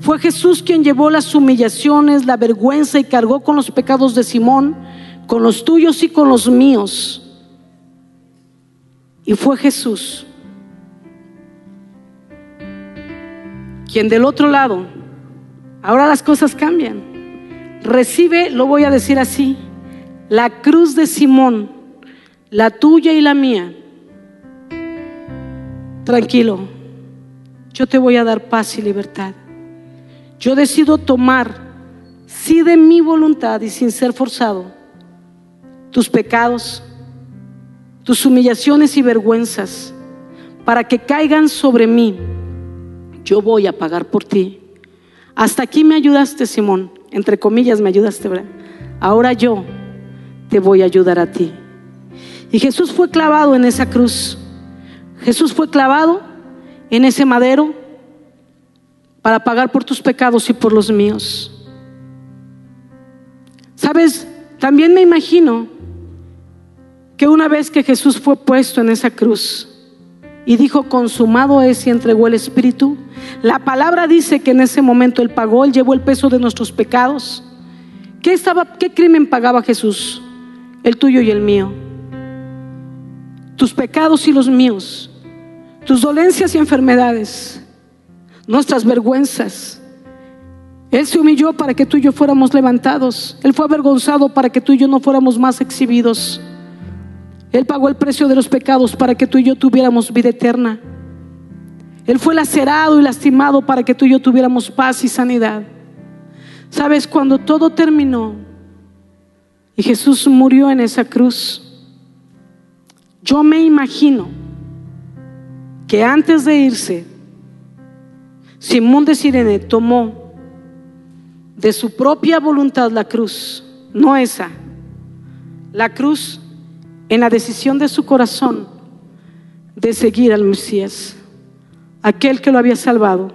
Fue Jesús quien llevó las humillaciones, la vergüenza y cargó con los pecados de Simón, con los tuyos y con los míos. Y fue Jesús quien del otro lado, ahora las cosas cambian, recibe, lo voy a decir así, la cruz de Simón, la tuya y la mía. Tranquilo, yo te voy a dar paz y libertad. Yo decido tomar, sí de mi voluntad y sin ser forzado, tus pecados, tus humillaciones y vergüenzas, para que caigan sobre mí. Yo voy a pagar por ti. Hasta aquí me ayudaste, Simón. Entre comillas, me ayudaste. Ahora yo te voy a ayudar a ti. Y Jesús fue clavado en esa cruz. Jesús fue clavado en ese madero para pagar por tus pecados y por los míos. Sabes, también me imagino que una vez que Jesús fue puesto en esa cruz y dijo, consumado es y entregó el Espíritu, la palabra dice que en ese momento Él pagó, Él llevó el peso de nuestros pecados. ¿Qué, estaba, qué crimen pagaba Jesús? El tuyo y el mío. Tus pecados y los míos. Tus dolencias y enfermedades. Nuestras vergüenzas. Él se humilló para que tú y yo fuéramos levantados. Él fue avergonzado para que tú y yo no fuéramos más exhibidos. Él pagó el precio de los pecados para que tú y yo tuviéramos vida eterna. Él fue lacerado y lastimado para que tú y yo tuviéramos paz y sanidad. Sabes, cuando todo terminó y Jesús murió en esa cruz, yo me imagino que antes de irse, Simón de Sirene tomó de su propia voluntad la cruz, no esa, la cruz en la decisión de su corazón de seguir al Mesías, aquel que lo había salvado,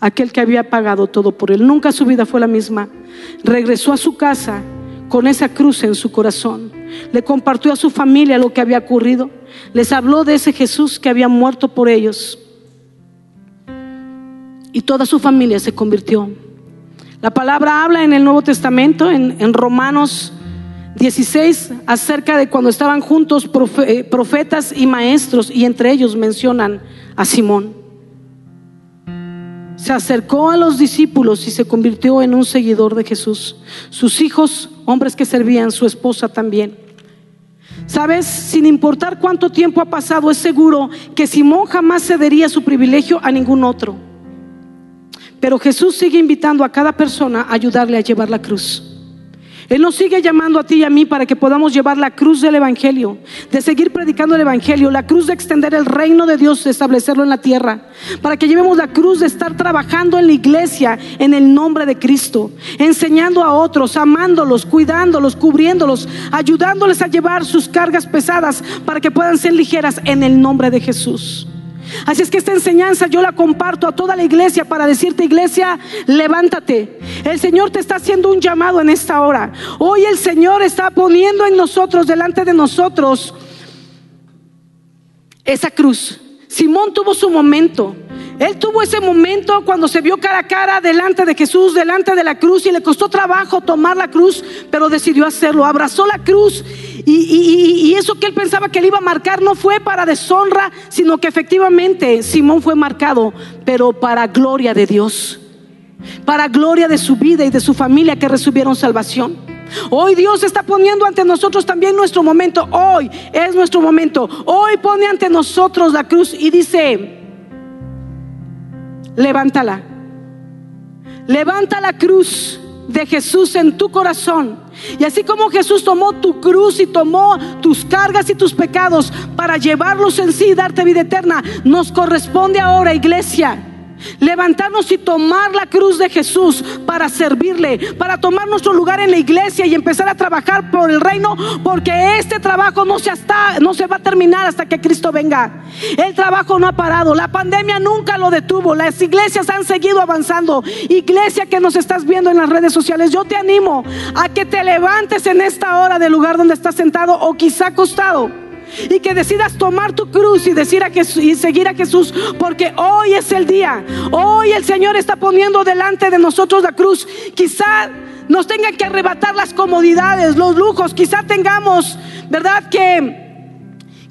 aquel que había pagado todo por él. Nunca su vida fue la misma. Regresó a su casa con esa cruz en su corazón. Le compartió a su familia lo que había ocurrido. Les habló de ese Jesús que había muerto por ellos. Y toda su familia se convirtió. La palabra habla en el Nuevo Testamento, en, en Romanos 16 acerca de cuando estaban juntos eh, profetas y maestros y entre ellos mencionan a Simón. Se acercó a los discípulos y se convirtió en un seguidor de Jesús. Sus hijos, hombres que servían, su esposa también. Sabes, sin importar cuánto tiempo ha pasado, es seguro que Simón jamás cedería su privilegio a ningún otro. Pero Jesús sigue invitando a cada persona a ayudarle a llevar la cruz. Él nos sigue llamando a ti y a mí para que podamos llevar la cruz del Evangelio, de seguir predicando el Evangelio, la cruz de extender el reino de Dios, de establecerlo en la tierra, para que llevemos la cruz de estar trabajando en la iglesia en el nombre de Cristo, enseñando a otros, amándolos, cuidándolos, cubriéndolos, ayudándoles a llevar sus cargas pesadas para que puedan ser ligeras en el nombre de Jesús. Así es que esta enseñanza yo la comparto a toda la iglesia para decirte, iglesia, levántate. El Señor te está haciendo un llamado en esta hora. Hoy el Señor está poniendo en nosotros, delante de nosotros, esa cruz. Simón tuvo su momento. Él tuvo ese momento cuando se vio cara a cara delante de Jesús, delante de la cruz, y le costó trabajo tomar la cruz, pero decidió hacerlo. Abrazó la cruz y, eso que él pensaba que le iba a marcar no fue para deshonra, sino que efectivamente Simón fue marcado, pero para gloria de Dios, para gloria de su vida y de su familia que recibieron salvación. Hoy Dios está poniendo ante nosotros también nuestro momento. Hoy es nuestro momento. Hoy pone ante nosotros la cruz y dice, levántala. Levanta la cruz de Jesús en tu corazón. Y así como Jesús tomó tu cruz y tomó tus cargas y tus pecados para llevarlos en sí y darte vida eterna, nos corresponde ahora, iglesia Levantarnos y tomar la cruz de Jesús para servirle, para tomar nuestro lugar en la iglesia y empezar a trabajar por el reino, porque este trabajo no se, hasta, no se va a terminar hasta que Cristo venga. El trabajo no ha parado, la pandemia nunca lo detuvo, las iglesias han seguido avanzando. Iglesia que nos estás viendo en las redes sociales, yo te animo a que te levantes en esta hora del lugar donde estás sentado o quizá acostado y que decidas tomar tu cruz y decir a Jesús, y seguir a Jesús, porque hoy es el día. Hoy el Señor está poniendo delante de nosotros la cruz. Quizá nos tengan que arrebatar las comodidades, los lujos, quizá tengamos, ¿verdad? Que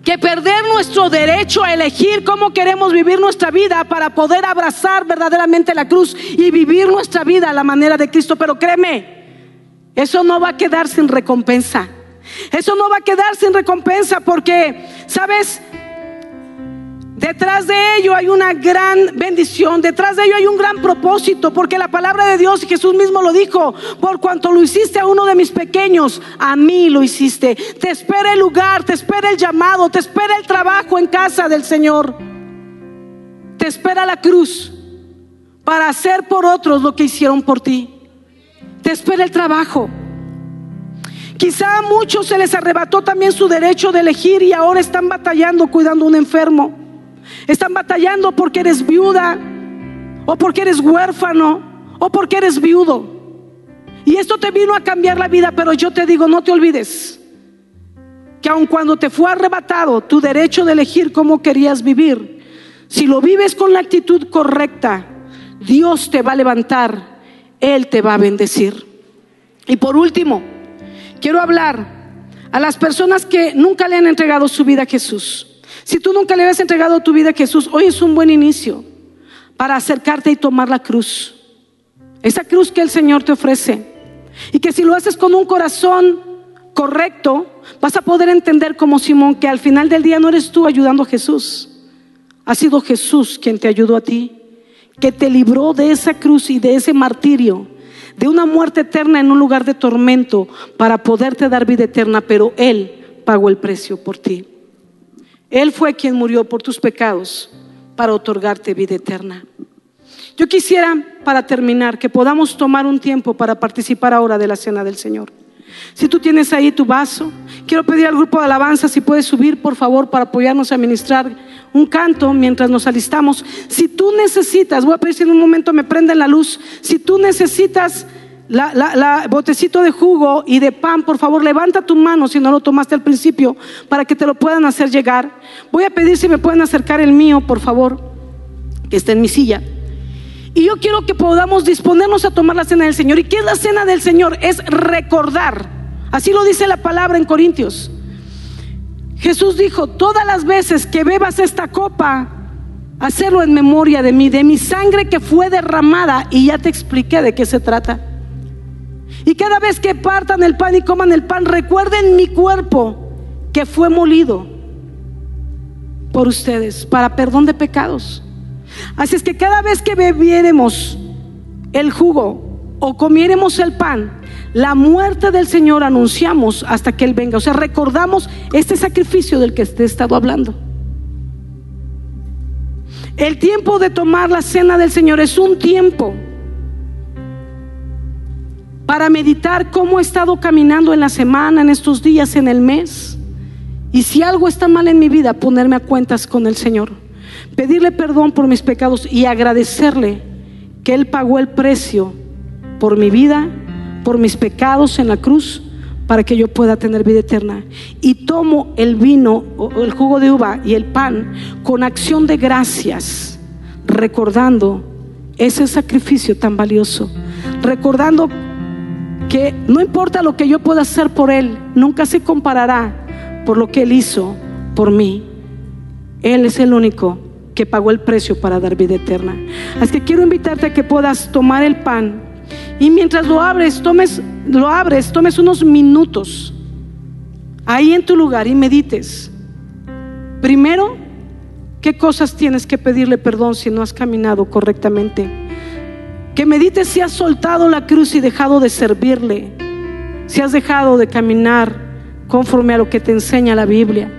que perder nuestro derecho a elegir cómo queremos vivir nuestra vida para poder abrazar verdaderamente la cruz y vivir nuestra vida a la manera de Cristo. Pero créeme, eso no va a quedar sin recompensa. Eso no va a quedar sin recompensa porque, ¿sabes? Detrás de ello hay una gran bendición, detrás de ello hay un gran propósito, porque la palabra de Dios, Jesús mismo lo dijo, por cuanto lo hiciste a uno de mis pequeños, a mí lo hiciste. Te espera el lugar, te espera el llamado, te espera el trabajo en casa del Señor. Te espera la cruz para hacer por otros lo que hicieron por ti. Te espera el trabajo. Quizá a muchos se les arrebató también su derecho de elegir y ahora están batallando cuidando a un enfermo. Están batallando porque eres viuda o porque eres huérfano o porque eres viudo. Y esto te vino a cambiar la vida, pero yo te digo, no te olvides que aun cuando te fue arrebatado tu derecho de elegir cómo querías vivir, si lo vives con la actitud correcta, Dios te va a levantar, Él te va a bendecir. Y por último, quiero hablar a las personas que nunca le han entregado su vida a Jesús. Si tú nunca le has entregado tu vida a Jesús, hoy es un buen inicio para acercarte y tomar la cruz. Esa cruz que el Señor te ofrece. Y que si lo haces con un corazón correcto, vas a poder entender como Simón que al final del día no eres tú ayudando a Jesús. Ha sido Jesús quien te ayudó a ti, que te libró de esa cruz y de ese martirio de una muerte eterna en un lugar de tormento para poderte dar vida eterna, pero Él pagó el precio por ti. Él fue quien murió por tus pecados para otorgarte vida eterna. Yo quisiera, para terminar, que podamos tomar un tiempo para participar ahora de la cena del Señor. Si tú tienes ahí tu vaso, quiero pedir al grupo de alabanza si puedes subir, por favor, para apoyarnos a ministrar un canto mientras nos alistamos. Si tú necesitas, voy a pedir si en un momento me prenden la luz, si tú necesitas la, botecito de jugo y de pan, por favor, levanta tu mano si no lo tomaste al principio para que te lo puedan hacer llegar. Voy a pedir si me pueden acercar el mío, por favor, que está en mi silla. Y yo quiero que podamos disponernos a tomar la cena del Señor. ¿Y qué es la cena del Señor? Es recordar. Así lo dice la palabra en Corintios. Jesús dijo, todas las veces que bebas esta copa, hacerlo en memoria de mí, de mi sangre que fue derramada. Y ya te expliqué de qué se trata. Y cada vez que partan el pan y coman el pan, recuerden mi cuerpo que fue molido por ustedes para perdón de pecados. Así es que cada vez que bebiéremos el jugo o comiéremos el pan, la muerte del Señor anunciamos hasta que Él venga. O sea, recordamos este sacrificio del que te he estado hablando. El tiempo de tomar la cena del Señor es un tiempo para meditar cómo he estado caminando en la semana, en estos días, en el mes. Y si algo está mal en mi vida, ponerme a cuentas con el Señor. Pedirle perdón por mis pecados y agradecerle que Él pagó el precio por mi vida, por mis pecados en la cruz, para que yo pueda tener vida eterna. Y tomo el vino, el jugo de uva y el pan con acción de gracias, recordando ese sacrificio tan valioso, recordando que no importa lo que yo pueda hacer por Él, nunca se comparará por lo que Él hizo por mí. Él es el único que pagó el precio para dar vida eterna. Así que quiero invitarte a que puedas tomar el pan y mientras lo abres, tomes, lo abres, tomes unos minutos ahí en tu lugar y medites. Primero, ¿qué cosas tienes que pedirle perdón si no has caminado correctamente? Que medites si has soltado la cruz y dejado de servirle, si has dejado de caminar conforme a lo que te enseña la Biblia.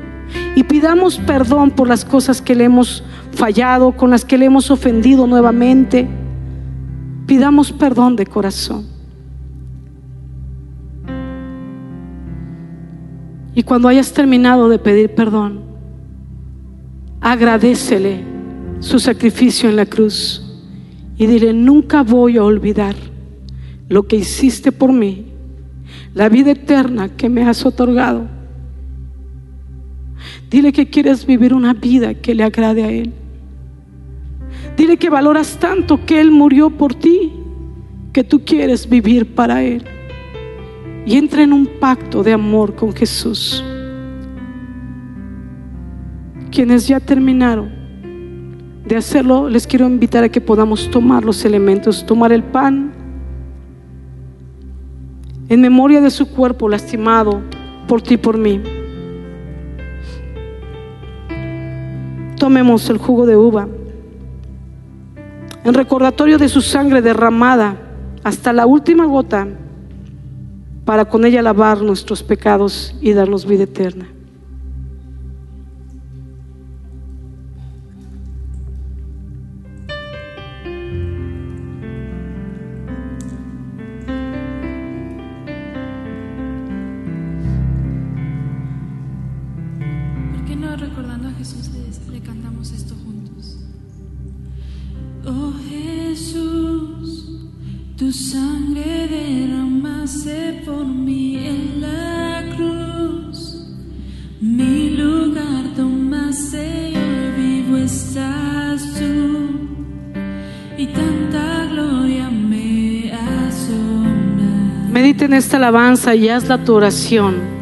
Y pidamos perdón por las cosas que le hemos fallado, con las que le hemos ofendido nuevamente. Pidamos perdón de corazón. Y cuando hayas terminado de pedir perdón, agradecele su sacrificio en la cruz y dile, nunca voy a olvidar lo que hiciste por mí, la vida eterna que me has otorgado. Dile que quieres vivir una vida que le agrade a Él. Dile que valoras tanto que Él murió por ti, que tú quieres vivir para Él. Y entra en un pacto de amor con Jesús. Quienes ya terminaron de hacerlo, les quiero invitar a que podamos tomar los elementos, tomar el pan en memoria de su cuerpo lastimado por ti y por mí. Tomemos el jugo de uva en recordatorio de su sangre derramada hasta la última gota para con ella lavar nuestros pecados y darnos vida eterna. Alabanza y haz la tu oración.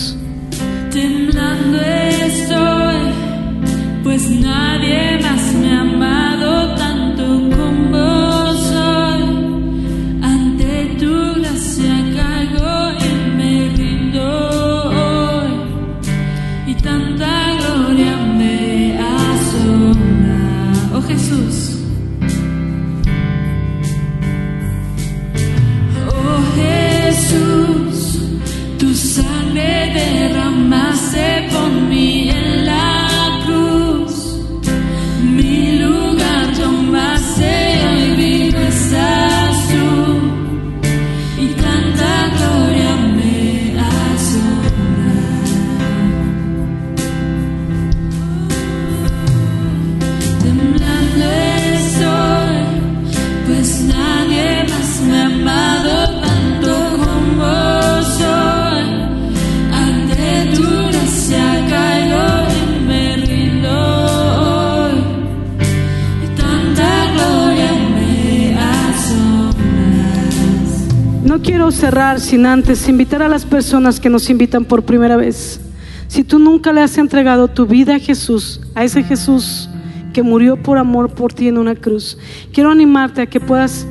sin antes invitar a las personas que nos invitan por primera vez. Si tú nunca le has entregado tu vida a Jesús, a ese Jesús que murió por amor por ti en una cruz, quiero animarte a que puedas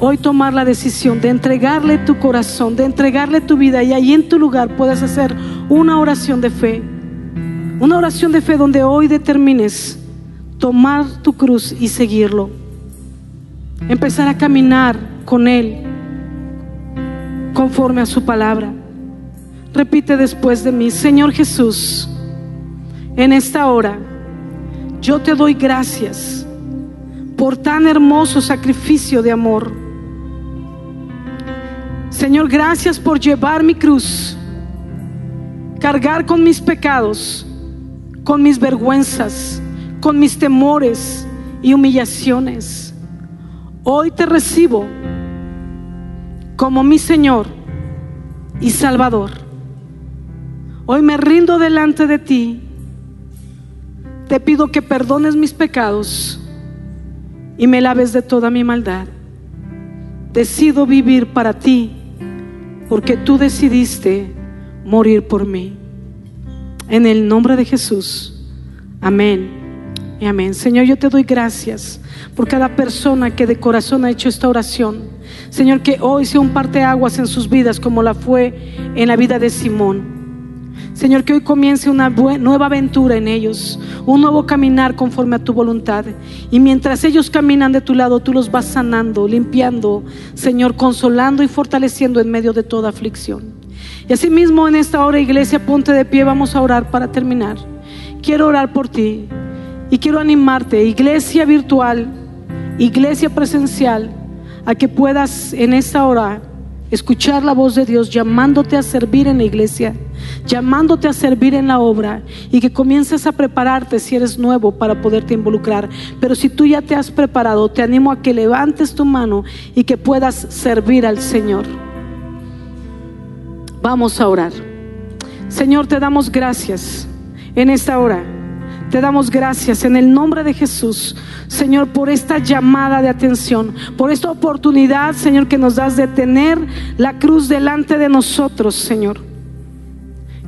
hoy tomar la decisión de entregarle tu corazón, de entregarle tu vida y ahí en tu lugar puedas hacer una oración de fe. Una oración de fe donde hoy determines tomar tu cruz y seguirlo. Empezar a caminar con Él conforme a su palabra. Repite después de mí, Señor Jesús, en esta hora yo te doy gracias por tan hermoso sacrificio de amor. Señor, gracias por llevar mi cruz, cargar con mis pecados, con mis vergüenzas, con mis temores y humillaciones. Hoy te recibo como mi Señor y Salvador. Hoy me rindo delante de ti. Te pido que perdones mis pecados y me laves de toda mi maldad. Decido vivir para ti porque tú decidiste morir por mí. En el nombre de Jesús. Amén. Y amén. Señor, yo te doy gracias por cada persona que de corazón ha hecho esta oración. Señor, que hoy sea un parteaguas en sus vidas como la fue en la vida de Simón. Señor, que hoy comience una nueva aventura en ellos, un nuevo caminar conforme a tu voluntad. Y mientras ellos caminan de tu lado, tú los vas sanando, limpiando, Señor, consolando y fortaleciendo en medio de toda aflicción. Y asimismo en esta hora, iglesia, ponte de pie, vamos a orar para terminar. Quiero orar por ti y quiero animarte, iglesia virtual, iglesia presencial, a que puedas en esta hora escuchar la voz de Dios llamándote a servir en la iglesia, llamándote a servir en la obra y que comiences a prepararte si eres nuevo para poderte involucrar. Pero si tú ya te has preparado, te animo a que levantes tu mano y que puedas servir al Señor. Vamos a orar. Señor, te damos gracias en esta hora. Te damos gracias en el nombre de Jesús, Señor, por esta llamada de atención, por esta oportunidad, Señor, que nos das de tener la cruz delante de nosotros, Señor.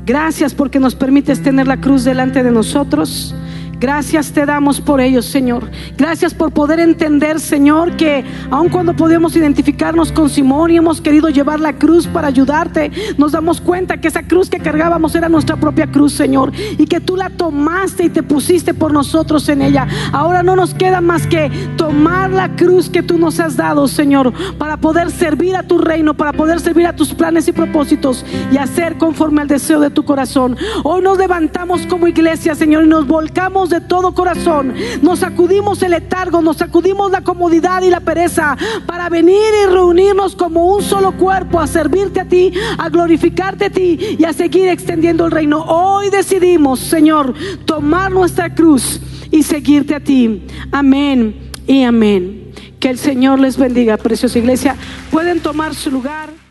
Gracias porque nos permites tener la cruz delante de nosotros. Gracias te damos por ellos, Señor. Gracias por poder entender, Señor, que aun cuando podemos identificarnos con Simón y hemos querido llevar la cruz para ayudarte, nos damos cuenta que esa cruz que cargábamos era nuestra propia cruz, Señor, y que tú la tomaste y te pusiste por nosotros en ella. Ahora no nos queda más que tomar la cruz que tú nos has dado, Señor, para poder servir a tu reino, para poder servir a tus planes y propósitos y hacer conforme al deseo de tu corazón. Hoy nos levantamos como iglesia, Señor, y nos volcamos de todo corazón, nos sacudimos el letargo, nos sacudimos la comodidad y la pereza para venir y reunirnos como un solo cuerpo a servirte a ti, a glorificarte a ti y a seguir extendiendo el reino. Hoy decidimos, Señor, tomar nuestra cruz y seguirte a ti. Amén y amén. Que el Señor les bendiga, preciosa iglesia. Pueden tomar su lugar.